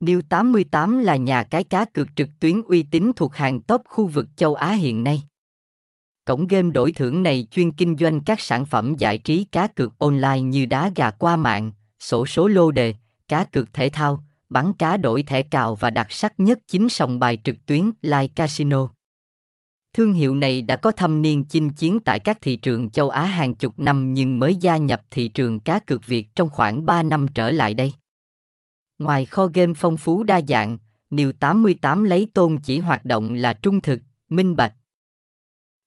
New 88 là nhà cái cá cược trực tuyến uy tín thuộc hàng top khu vực châu Á hiện nay. Cổng game đổi thưởng này chuyên kinh doanh các sản phẩm giải trí cá cược online như đá gà qua mạng, sổ số lô đề, cá cược thể thao, bắn cá đổi thẻ cào và đặc sắc nhất chính sòng bài trực tuyến Live Casino. Thương hiệu này đã có thâm niên chinh chiến tại các thị trường châu Á hàng chục năm nhưng mới gia nhập thị trường cá cược Việt trong khoảng 3 năm trở lại đây. Ngoài kho game phong phú đa dạng, New 88 lấy tôn chỉ hoạt động là trung thực, minh bạch.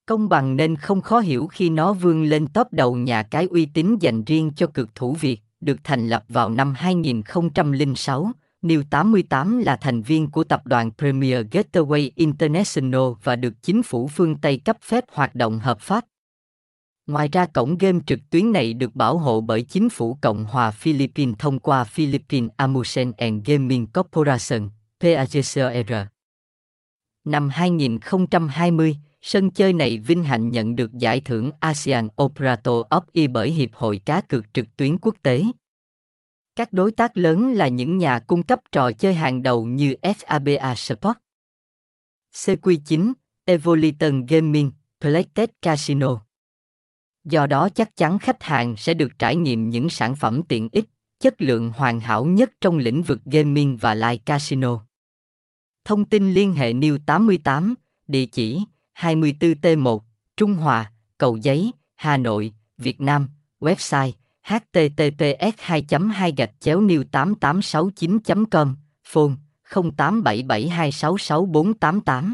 Công bằng nên không khó hiểu khi nó vươn lên top đầu nhà cái uy tín dành riêng cho cực thủ Việt, được thành lập vào năm 2006. New 88 là thành viên của tập đoàn Premier Gateway International và được chính phủ phương Tây cấp phép hoạt động hợp pháp. Ngoài ra cổng game trực tuyến này được bảo hộ bởi chính phủ Cộng hòa Philippines thông qua Philippine Amusement and Gaming Corporation, PAGCR. Năm 2020, sân chơi này vinh hạnh nhận được giải thưởng ASEAN Operator of E bởi Hiệp hội cá cược trực tuyến quốc tế. Các đối tác lớn là những nhà cung cấp trò chơi hàng đầu như FABA Sport, CQ9, Evoliton Gaming, Playtech Casino. Do đó chắc chắn khách hàng sẽ được trải nghiệm những sản phẩm tiện ích, chất lượng hoàn hảo nhất trong lĩnh vực gaming và live casino. Thông tin liên hệ New 88, địa chỉ 24T1, Trung Hòa, Cầu Giấy, Hà Nội, Việt Nam, website https 2 2 gạch chéo new 8869 com phone 0877266488